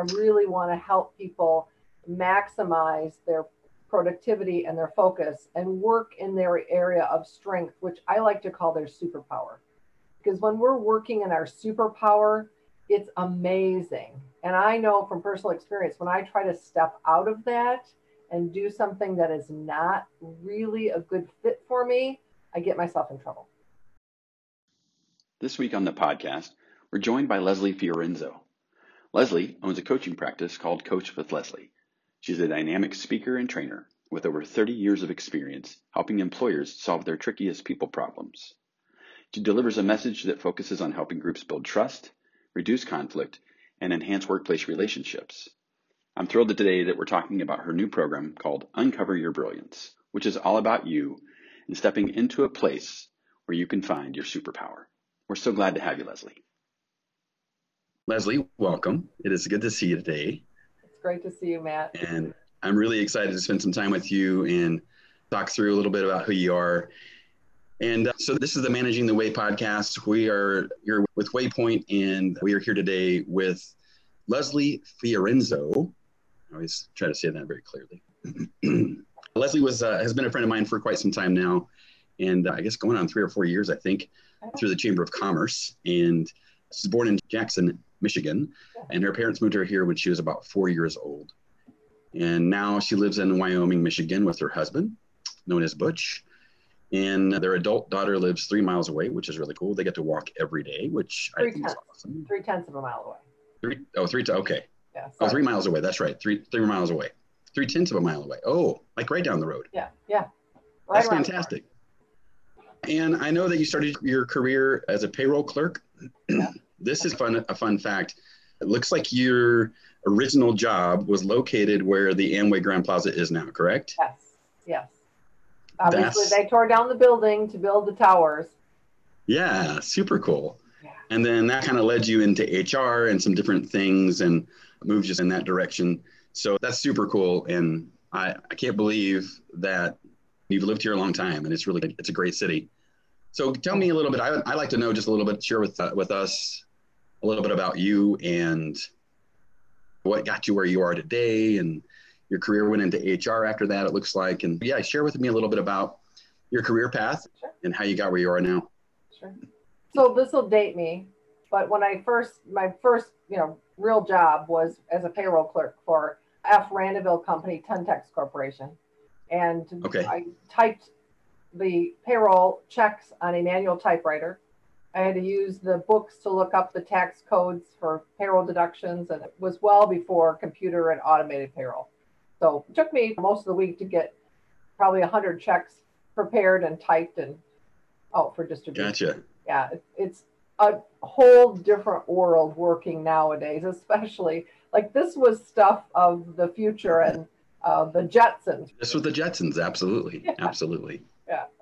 I really want to help people maximize their productivity and their focus and work in their area of strength, which I like to call their superpower. Because when we're working in our superpower, it's amazing. And I know from personal experience, when I try to step out of that and do something that is not really a good fit for me, I get myself in trouble. This week on the podcast, we're joined by Leslie Fiorenzo. Leslie owns a coaching practice called Coach with Leslie. She's a dynamic speaker and trainer with over 30 years of experience helping employers solve their trickiest people problems. She delivers a message that focuses on helping groups build trust, reduce conflict, and enhance workplace relationships. I'm thrilled today that we're talking about her new program called Uncover Your Brilliance, which is all about you and stepping into a place where you can find your superpower. We're so glad to have you, Leslie. Leslie, welcome. It is good to see you today. It's great to see you, Matt. And I'm really excited to spend some time with you and talk through a little bit about who you are. And uh, so this is the Managing the Way podcast. We are here with Waypoint, and we are here today with Leslie Fiorenzo. I always try to say that very clearly. Leslie was uh, has been a friend of mine for quite some time now, and uh, I guess going on three or four years, I think, through the Chamber of Commerce. And she's born in Jackson, Michigan, and her parents moved her here when she was about four years old. And now she lives in Wyoming, Michigan with her husband, known as Butch. And their adult daughter lives three miles away, which is really cool. They get to walk every day, which three I think tenths, is awesome. Three tenths of a mile away. Three, oh, three, to, okay. Yeah. Oh, three miles away. That's right. Three, three miles away. Three tenths of a mile away. Oh, like right down the road. Yeah. Yeah. That's fantastic. And I know that you started your career as a payroll clerk. this is fun. A fun fact. It looks like your original job was located where the Amway Grand Plaza is now. Correct? Yes. Yes. Obviously, That's- they tore down the building to build the towers. Yeah, super cool. Yeah. And then that kind of led you into HR and some different things and moved you in that direction. So that's super cool. And I, I can't believe that you've lived here a long time and it's really, it's a great city. So tell me a little bit, I, I like to know just a little bit, share with, uh, with us a little bit about you and what got you where you are today and your career went into HR after that, it looks like. And yeah, share with me a little bit about your career path Sure. and how you got where you are now. Sure. So this will date me, but when I first, my first, you know, real job was as a payroll clerk for F. Randeville Company, Tentex Corporation, and Okay. I typed the payroll checks on a manual typewriter. I had to use the books to look up the tax codes for payroll deductions, and it was well before computer and automated payroll. So it took me most of the week to get probably 100 checks prepared and typed and out for distribution Gotcha. yeah, it- it's a whole different world working nowadays, especially like this was stuff of the future and uh, the Jetsons. This was the Jetsons, absolutely, Absolutely. Yeah. absolutely.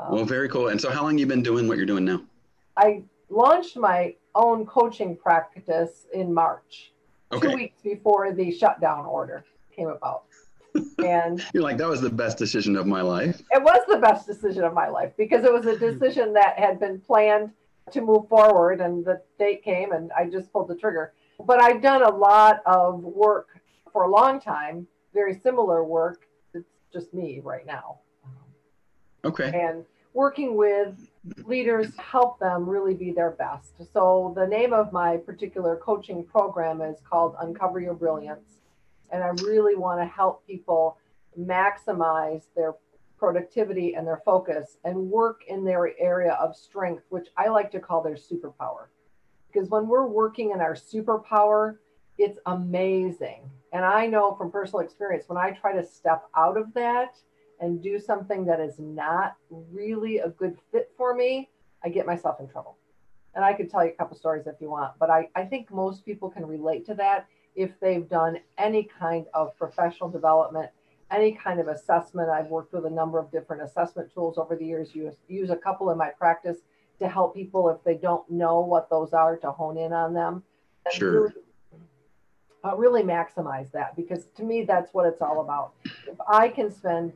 Um, Well, very cool. And so, how long you been doing what you're doing now? I launched my own coaching practice in March, two weeks before the shutdown order came about. and you're like that was the best decision of my life. it was the best decision of my life because it was a decision that had been planned to move forward and the date came and I just pulled the trigger. But I've done a lot of work for a long time, very similar work. It's just me right now. Okay, And working with leaders help them really be their best. So the name of my particular coaching program is called Uncover Your Brilliance. And I really want to help people maximize their productivity and their focus and work in their area of strength, which I like to call their superpower. Because when we're working in our superpower, it's amazing. And I know from personal experience, when I try to step out of that and do something that is not really a good fit for me, I get myself in trouble. And I could tell you a couple stories if you want, but I, I think most people can relate to that if they've done any kind of professional development, any kind of assessment. I've worked with a number of different assessment tools over the years, use, use a couple in my practice to help people if they don't know what those are to hone in on them. Sure. Really, uh, really maximize that because to me, that's what it's all about. If I can spend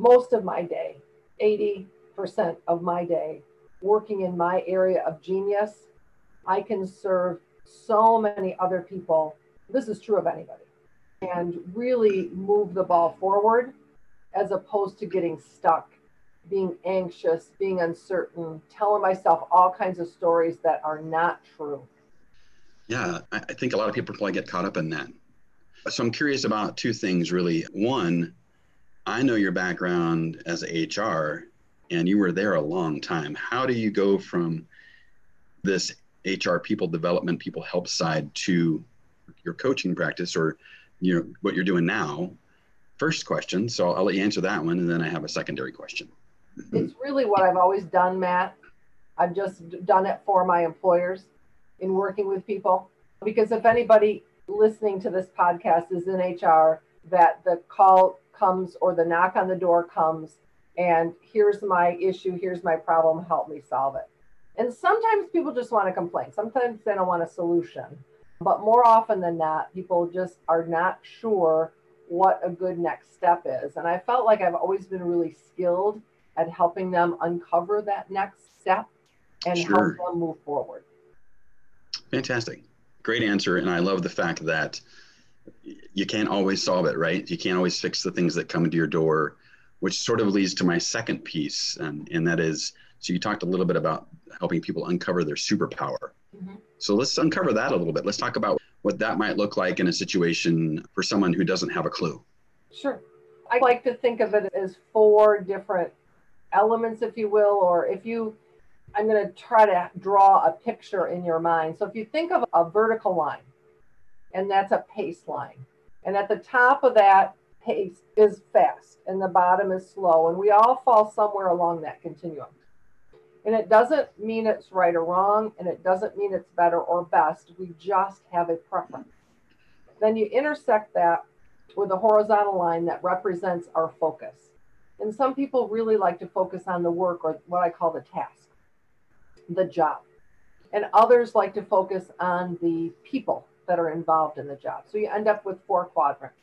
most of my day, 80% of my day, working in my area of genius, I can serve so many other people. This is true of anybody. And really move the ball forward as opposed to getting stuck, being anxious, being uncertain, telling myself all kinds of stories that are not true. Yeah, I think a lot of people probably get caught up in that. So I'm curious about two things really. One, I know your background as HR and you were there a long time. How do you go from this HR people development, people help side to your coaching practice or you know what you're doing now? First question. So I'll let you answer that one and then I have a secondary question. It's really what I've always done, Matt. I've just done it for my employers in working with people. Because if anybody listening to this podcast is in HR, that the call comes or the knock on the door comes and here's my issue, here's my problem, help me solve it. And sometimes people just want to complain. Sometimes they don't want a solution. But more often than not, people just are not sure what a good next step is. And I felt like I've always been really skilled at helping them uncover that next step and sure. help them move forward. Fantastic. Great answer. And I love the fact that you can't always solve it, right? You can't always fix the things that come into your door, which sort of leads to my second piece. And, and that is so you talked a little bit about helping people uncover their superpower. Mm-hmm. So let's uncover that a little bit. Let's talk about what that might look like in a situation for someone who doesn't have a clue. Sure. I like to think of it as four different elements, if you will, or if you, I'm going to try to draw a picture in your mind. So if you think of a vertical line, and that's a pace line, and at the top of that pace is fast, and the bottom is slow, and we all fall somewhere along that continuum. And it doesn't mean it's right or wrong, and it doesn't mean it's better or best. We just have a preference. Then you intersect that with a horizontal line that represents our focus. And some people really like to focus on the work or what I call the task, the job. And others like to focus on the people that are involved in the job. So you end up with four quadrants.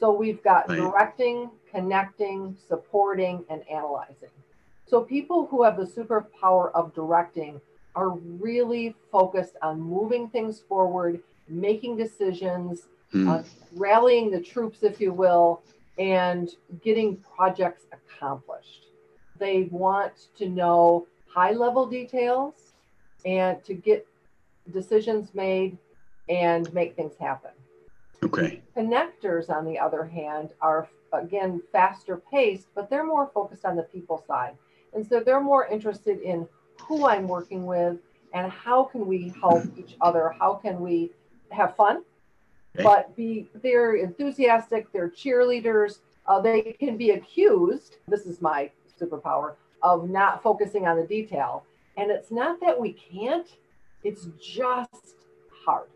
So we've got right. directing, connecting, supporting, and analyzing. So people who have the superpower of directing are really focused on moving things forward, making decisions, mm. uh, rallying the troops, if you will, and getting projects accomplished. They want to know high level details and to get decisions made and make things happen. Okay. Connectors, on the other hand, are again faster paced, but they're more focused on the people side. And so they're more interested in who I'm working with and how can we help each other? How can we have fun, okay. but be they're enthusiastic, they're cheerleaders. Uh, they can be accused, this is my superpower, of not focusing on the detail. And it's not that we can't, it's just hard.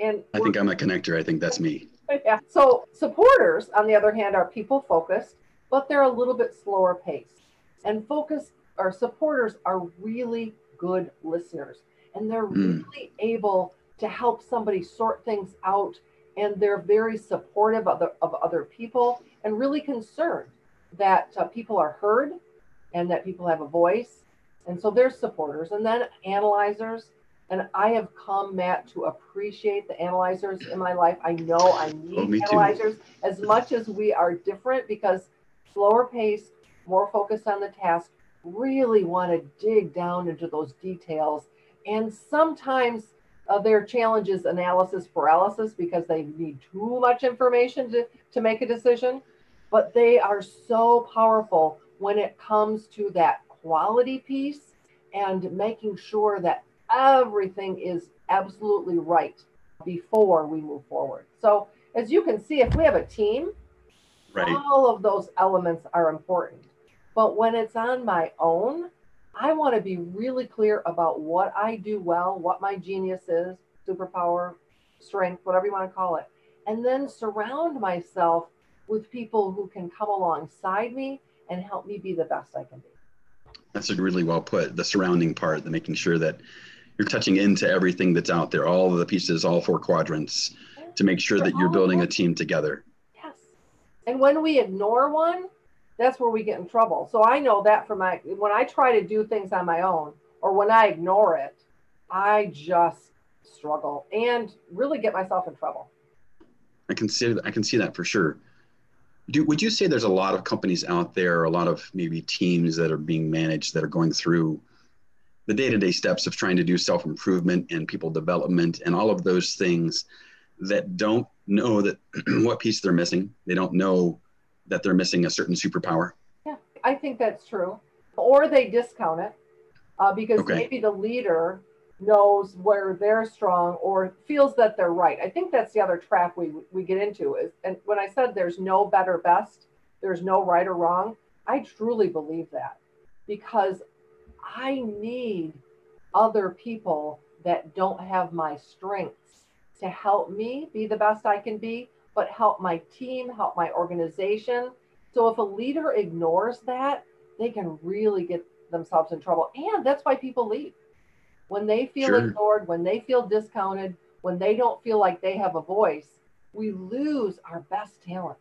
And I think I'm a connector. I think that's me. Yeah. So supporters, on the other hand, are people focused, but they're a little bit slower paced. And focus our supporters are really good listeners and they're mm. really able to help somebody sort things out and they're very supportive of, the, of other people and really concerned that uh, people are heard and that people have a voice and so they're supporters and then analyzers and i have come matt to appreciate the analyzers in my life i know i need oh, analyzers too. as much as we are different because slower pace more focused on the task, really want to dig down into those details. And sometimes uh, their challenge is analysis paralysis because they need too much information to, to make a decision. But they are so powerful when it comes to that quality piece and making sure that everything is absolutely right before we move forward. So, as you can see, if we have a team, right. all of those elements are important. But when it's on my own, I want to be really clear about what I do well, what my genius is, superpower, strength, whatever you want to call it. And then surround myself with people who can come alongside me and help me be the best I can be. That's a really well put. The surrounding part, the making sure that you're touching into everything that's out there, all of the pieces, all four quadrants, to make sure that you're building a team together. Yes. And when we ignore one, that's where we get in trouble. So I know that for my when I try to do things on my own or when I ignore it, I just struggle and really get myself in trouble. I can see I can see that for sure. Do, would you say there's a lot of companies out there, a lot of maybe teams that are being managed that are going through the day-to-day steps of trying to do self-improvement and people development and all of those things that don't know that what piece they're missing. They don't know that they're missing a certain superpower. Yeah, I think that's true. Or they discount it uh, because okay. maybe the leader knows where they're strong or feels that they're right. I think that's the other trap we we get into is and when I said there's no better best, there's no right or wrong, I truly believe that because I need other people that don't have my strengths to help me be the best I can be, but help my team, help my organization. So if a leader ignores that, they can really get themselves in trouble. And that's why people leave when they feel sure. ignored, when they feel discounted, when they don't feel like they have a voice, we lose our best talent.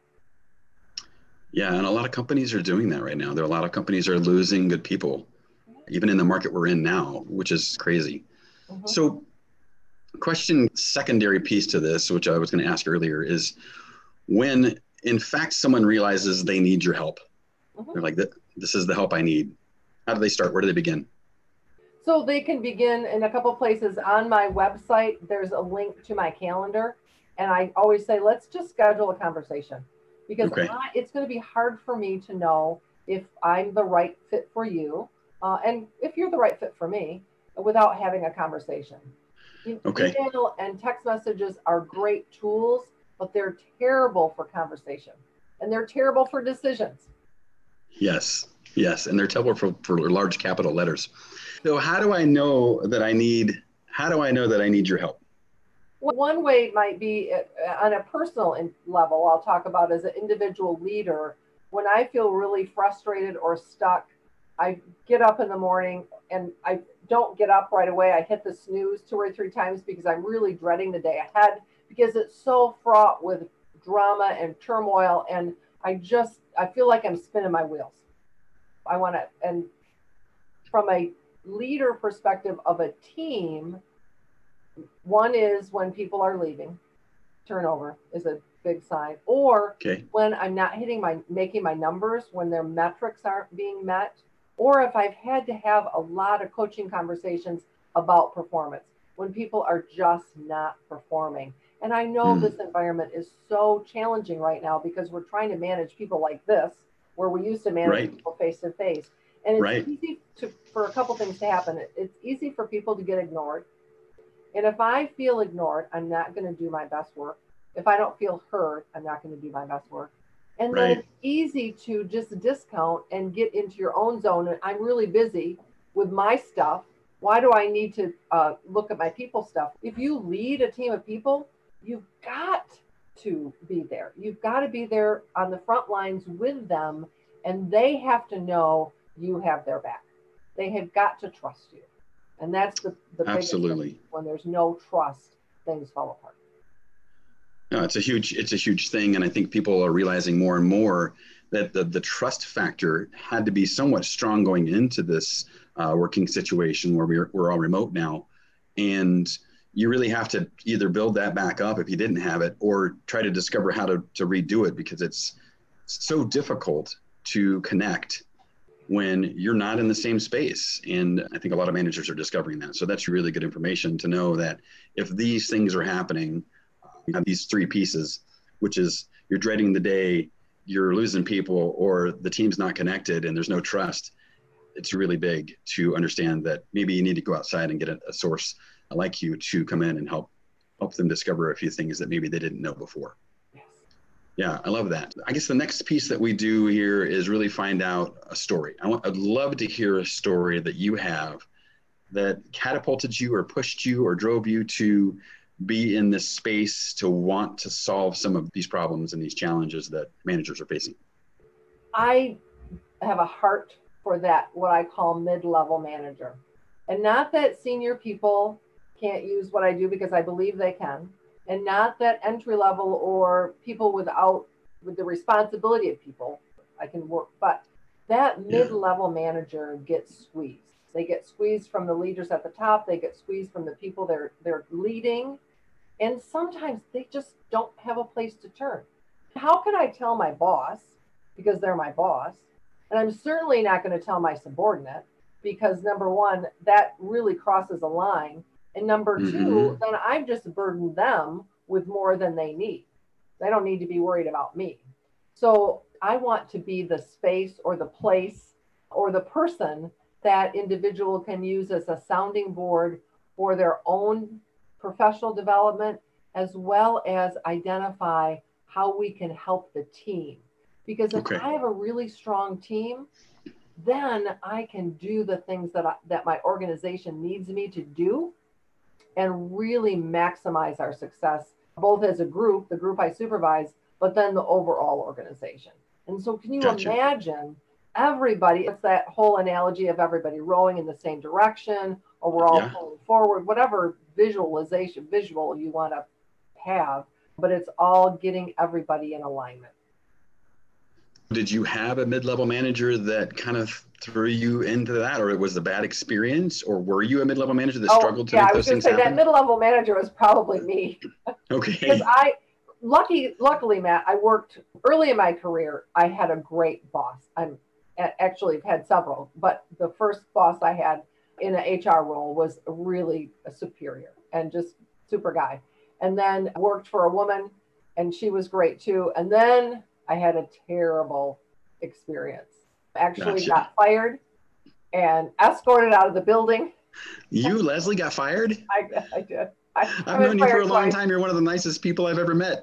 Yeah, and a lot of companies are doing that right now. There are a lot of companies are losing good people, even in the market we're in now, which is crazy. Mm-hmm. So, question secondary piece to this, which I was going to ask earlier, is when in fact someone realizes they need your help. Mm-hmm. They're like, "This is the help I need." How do they start? Where do they begin? So they can begin in a couple places on my website. There's a link to my calendar. And I always say, let's just schedule a conversation because okay. I, it's going to be hard for me to know if I'm the right fit for you uh, and if you're the right fit for me without having a conversation. Okay. Email and text messages are great tools, but they're terrible for conversation and they're terrible for decisions. Yes, yes. And they're terrible for, for large capital letters. So how do I know that I need? How do I know that I need your help? One way might be uh, on a personal level. I'll talk about as an individual leader. When I feel really frustrated or stuck, I get up in the morning and I don't get up right away. I hit the snooze two or three times because I'm really dreading the day ahead because it's so fraught with drama and turmoil. And I just, I feel like I'm spinning my wheels. I want to, and from a leader perspective of a team, one is when people are leaving, turnover is a big sign, or okay. when I'm not hitting my making my numbers, when their metrics aren't being met, or if I've had to have a lot of coaching conversations about performance, when people are just not performing. And I know mm. this environment is so challenging right now because we're trying to manage people like this, where we used to manage right. people face to face. And it's right. easy to, for a couple things to happen. It's easy for people to get ignored. And if I feel ignored, I'm not going to do my best work. If I don't feel heard, I'm not going to do my best work. And right. then it's easy to just discount and get into your own zone. And I'm really busy with my stuff. Why do I need to uh, look at my people stuff? If you lead a team of people, you've got to be there. You've got to be there on the front lines with them, and they have to know you have their back. They have got to trust you. And that's the, the absolutely when there's no trust, things fall apart. No, it's a huge it's a huge thing, and I think people are realizing more and more that the, the trust factor had to be somewhat strong going into this uh, working situation where we're, we're all remote now. And you really have to either build that back up if you didn't have it or try to discover how to, to redo it because it's so difficult to connect when you're not in the same space. And I think a lot of managers are discovering that. So that's really good information to know that if these things are happening, you have these three pieces, which is you're dreading the day you're losing people or the team's not connected and there's no trust. It's really big to understand that maybe you need to go outside and get a, a source like you to come in and help help them discover a few things that maybe they didn't know before. Yeah, I love that. I guess the next piece that we do here is really find out a story. I want, I'd love to hear a story that you have that catapulted you or pushed you or drove you to be in this space to want to solve some of these problems and these challenges that managers are facing. I have a heart for that, what I call mid level manager. And not that senior people can't use what I do because I believe they can and not that entry level or people without with the responsibility of people I can work, but that mid level manager gets squeezed. They get squeezed from the leaders at the top, they get squeezed from the people they're they're leading. And sometimes they just don't have a place to turn. How can I tell my boss because they're my boss? And I'm certainly not going to tell my subordinate because number one, that really crosses a line. And number 2 Mhm. then I've just burdened them with more than they need. They don't need to be worried about me. So I want to be the space or the place or the person that individual can use as a sounding board for their own professional development as well as identify how we can help the team. Because if Okay. I have a really strong team, then I can do the things that I, that my organization needs me to do and really maximize our success both as a group, the group I supervise, but then the overall organization. And so can you Gotcha. imagine everybody, it's that whole analogy of everybody rowing in the same direction or we're all Yeah. pulling forward, whatever visualization, visual you want to have, but it's all getting everybody in alignment. Did you have a mid-level manager that kind of threw you into that, or it was a bad experience, or were you a mid-level manager that oh, struggled to Oh, yeah, make I was those going things to say that happen? mid-level manager was probably me. okay. because I lucky luckily Matt I worked early in my career I had a great boss I'm actually I've had several but the first boss I had in an HR role was really a superior and just super guy and then worked for a woman and she was great too and then I had a terrible experience actually Gotcha. got fired and escorted out of the building You, Leslie, got fired? I, I did I, I've known you for a long twice. time. You're one of the nicest people I've ever met.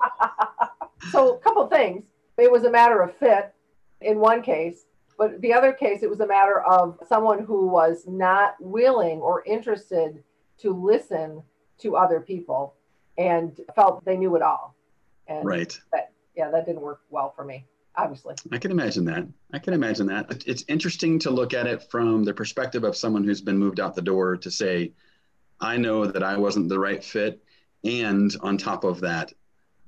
so a couple things it was a matter of fit in one case but the other case it was a matter of someone who was not willing or interested to listen to other people and felt they knew it all and Right. yeah that didn't work well for me obviously I can imagine that. I can imagine that. It's interesting to look at it from the perspective of someone who's been moved out the door to say, I know that I wasn't the right fit. And on top of that,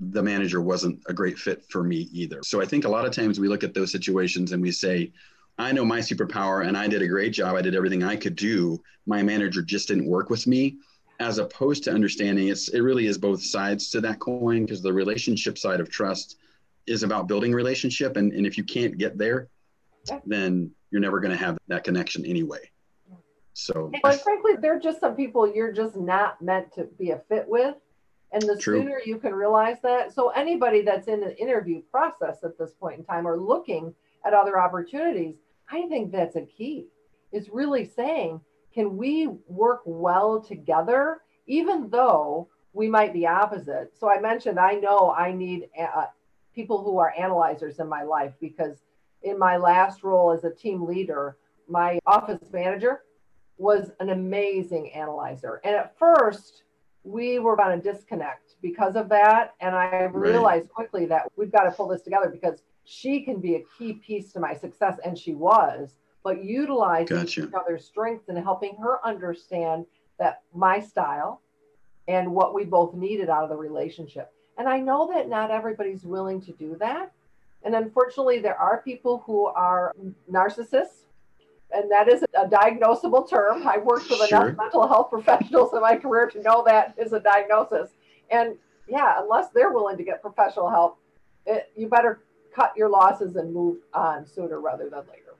the manager wasn't a great fit for me either. So I think a lot of times we look at those situations and we say, I know my superpower and I did a great job. I did everything I could do. My manager just didn't work with me. As opposed to understanding it's it really is both sides to that coin because the relationship side of trust is about building relationship and, and if you can't get there then you're never going to have that connection anyway so and frankly there are just some people you're just not meant to be a fit with and the True. sooner you can realize that so anybody that's in the interview process at this point in time or looking at other opportunities i think that's a key is really saying can we work well together even though we might be opposite so i mentioned i know i need uh, people who are analyzers in my life because in my last role as a team leader my office manager was an amazing analyzer. And at first, we were on a disconnect because of that. And I realized quickly that we've got to pull this together because she can be a key piece to my success, and she was. But utilizing Gotcha. each other's strengths and helping her understand that my style and what we both needed out of the relationship. And I know that not everybody's willing to do that. And unfortunately, there are people who are narcissists and that is a diagnosable term. I've worked with Sure. enough mental health professionals in my career to know that is a diagnosis. And yeah, unless they're willing to get professional help, it, you better cut your losses and move on sooner rather than later.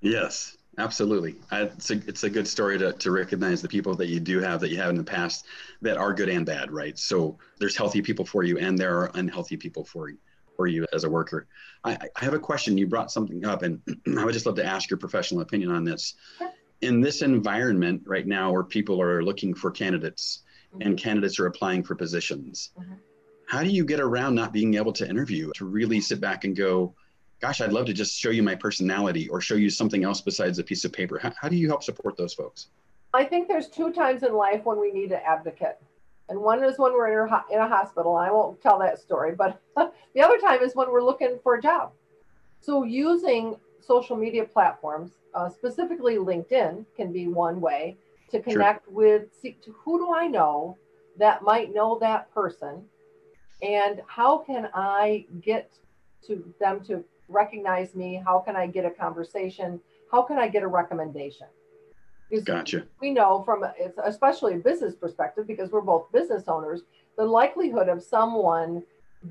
yes absolutely I, it's, a, it's a good story to, to recognize the people that you do have that you have in the past that are good and bad right so there's healthy people for you and there are unhealthy people for you for you as a worker i, I have a question you brought something up and i would just love to ask your professional opinion on this in this environment right now where people are looking for candidates and candidates are applying for positions. Mhm. How do you get around not being able to interview to really sit back and go, gosh, I'd love to just show you my personality or show you something else besides a piece of paper? How, how do you help support those folks? I think there's two times in life when we need an advocate. And one is when we're in a, in a hospital. I won't tell that story, but the other time is when we're looking for a job. So using social media platforms, uh, specifically LinkedIn, can be one way to connect with. See, to who do I know that might know that person, and how can I get to them to recognize me? How can I get a conversation? How can I get a recommendation? Because Gotcha. we know from a- especially a business perspective because we're both business owners the likelihood of someone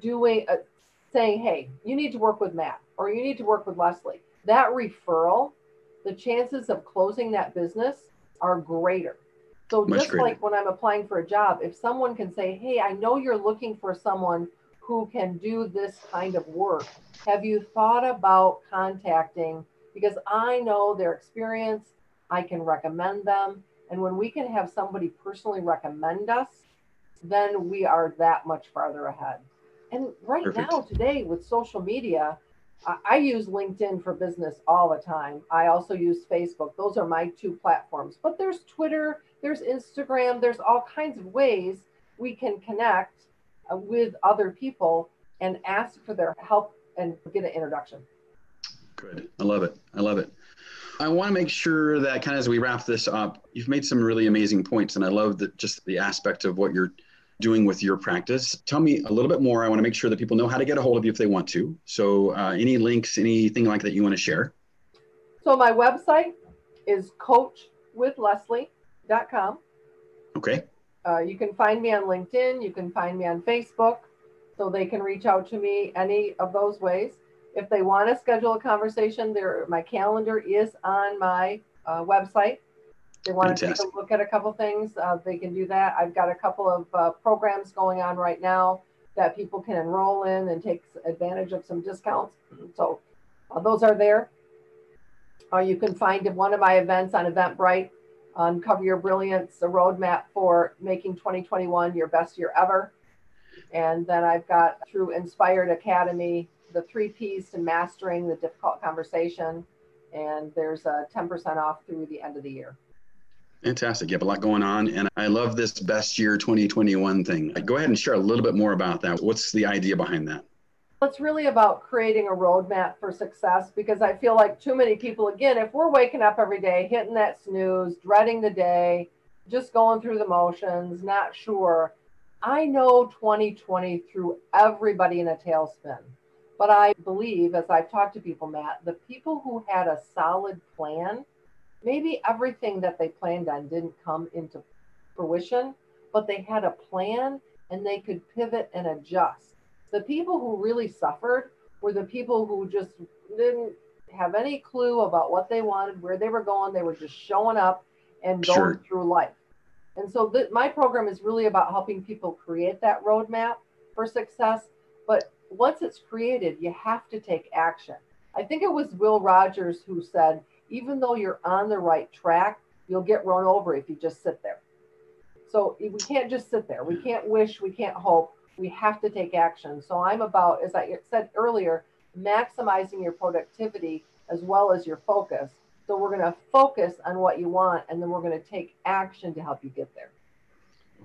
doing a, saying hey you need to work with matt or you need to work with leslie that referral the chances of closing that business are greater so Much just greater. like when i'm applying for a job if someone can say hey i know you're looking for someone who can do this kind of work have you thought about contacting because i know their experience I can recommend them. And when we can have somebody personally recommend us, then we are that much farther ahead. And right Perfect. now, today, with social media, I, I use LinkedIn for business all the time. I also use Facebook. Those are my two platforms. But there's Twitter, there's Instagram, there's all kinds of ways we can connect uh, with other people and ask for their help and get an introduction. Good. I love it. I love it. I want to make sure that kind of as we wrap this up, you've made some really amazing points, and I love that just the aspect of what you're doing with your practice. Tell me a little bit more. I want to make sure that people know how to get a hold of you if they want to. So, uh, any links, anything like that you want to share? So my website is coachwithleslie.com. Okay. Uh, you can find me on LinkedIn. You can find me on Facebook. So they can reach out to me any of those ways. If they want to schedule a conversation, there my calendar is on my uh, website. They want to take a look at a couple things. Uh, they can do that. I've got a couple of uh, programs going on right now that people can enroll in and take advantage of some discounts. So uh, those are there. Uh, you can find one of my events on Eventbrite, Uncover Your Brilliance, a roadmap for making 2021 your best year ever. And then I've got through Inspired Academy, the three P's to mastering the difficult conversation. And there's a 10% off through the end of the year. Fantastic. You have a lot going on, and I love this best year 2021 thing. Uh, go ahead and share a little bit more about that. What's the idea behind that? It's really about creating a roadmap for success because I feel like too many people, again, if we're waking up every day, hitting that snooze, dreading the day, just going through the motions, not sure. I know 2020 threw everybody in a tailspin. But I believe, as I've talked to people, Matt, the people who had a solid plan, maybe everything that they planned on didn't come into fruition, but they had a plan and they could pivot and adjust. The people who really suffered were the people who just didn't have any clue about what they wanted, where they were going. They were just showing up and going Sure. through life. And so th- my program is really about helping people create that roadmap for success. But once it's created, you have to take action. I think it was Will Rogers who said, even though you're on the right track, you'll get run over if you just sit there. So we can't just sit there. We can't wish, we can't hope. We have to take action. So I'm about, as I said earlier, maximizing your productivity as well as your focus. So we're going to focus on what you want, and then we're going to take action to help you get there.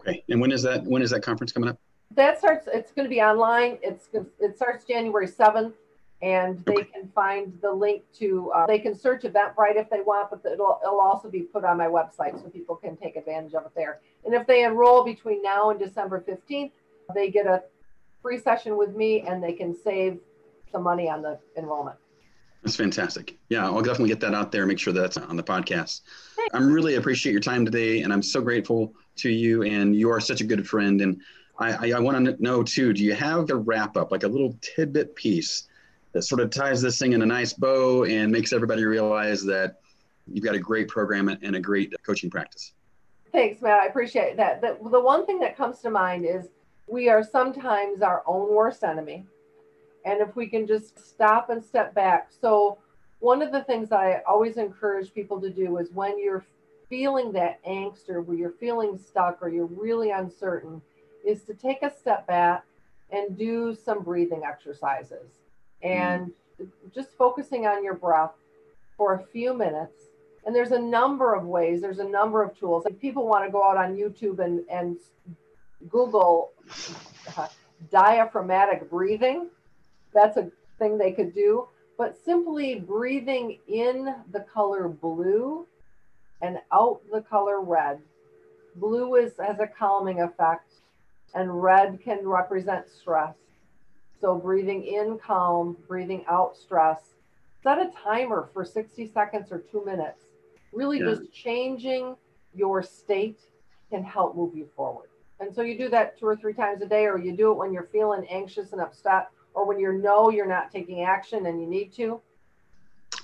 Okay. And when is that? When is that conference coming up? That starts. It's going to be online. It's it starts January seventh, and they can find the link to. Uh, they can search Eventbrite if they want, but it'll it'll also be put on my website so people can take advantage of it there. And if they enroll between now and December fifteenth, they get a free session with me, and they can save some money on the enrollment. That's fantastic. Yeah, I'll definitely get that out there. Make sure that's on the podcast. I'm really appreciate your time today, and I'm so grateful to you. And you are such a good friend. And I, I, want to know too. Do you have a wrap up, like a little tidbit piece that sort of ties this thing in a nice bow and makes everybody realize that you've got a great program and a great coaching practice? Thanks, Matt. I appreciate that. The, the one thing that comes to mind is we are sometimes our own worst enemy. And if we can just stop and step back. So, one of the things I always encourage people to do is when you're feeling that angst or where you're feeling stuck or you're really uncertain, is to take a step back and do some breathing exercises. And just focusing on your breath for a few minutes. And there's a number of ways there's a number of tools. If people want to go out on youtube and and google uh, diaphragmatic breathing that's a thing they could do. But simply breathing in the color blue and out the color red. Blue is has a calming effect and red can represent stress so breathing in calm breathing out stress set a timer for 60 seconds or two minutes Really, Yeah. just changing your state can help move you forward. And so you do that two or three times a day, or you do it when you're feeling anxious and upset, or when you know you're not taking action and you need to.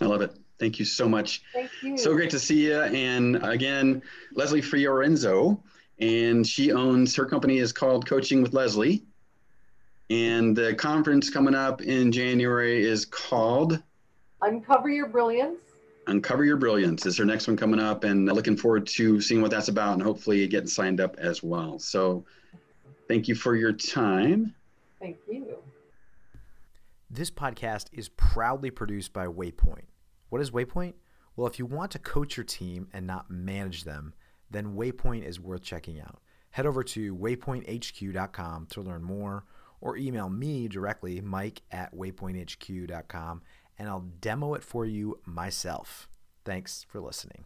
I love it. Thank you so much. Thank you. So great to see you. And again, Leslie Fiorenzo, and she owns her company is called Coaching with Leslie. And the conference coming up in January is called Uncover your brilliance. Uncover Your Brilliance. Is her next one coming up, and looking forward to seeing what that's about, and hopefully getting signed up as well. So, thank you for your time. Thank you. This podcast is proudly produced by Waypoint. What is Waypoint? Well, if you want to coach your team and not manage them, then Waypoint is worth checking out. Head over to waypointhq.com to learn more or email me directly, mike at waypointhq.com, and I'll demo it for you myself. Thanks for listening.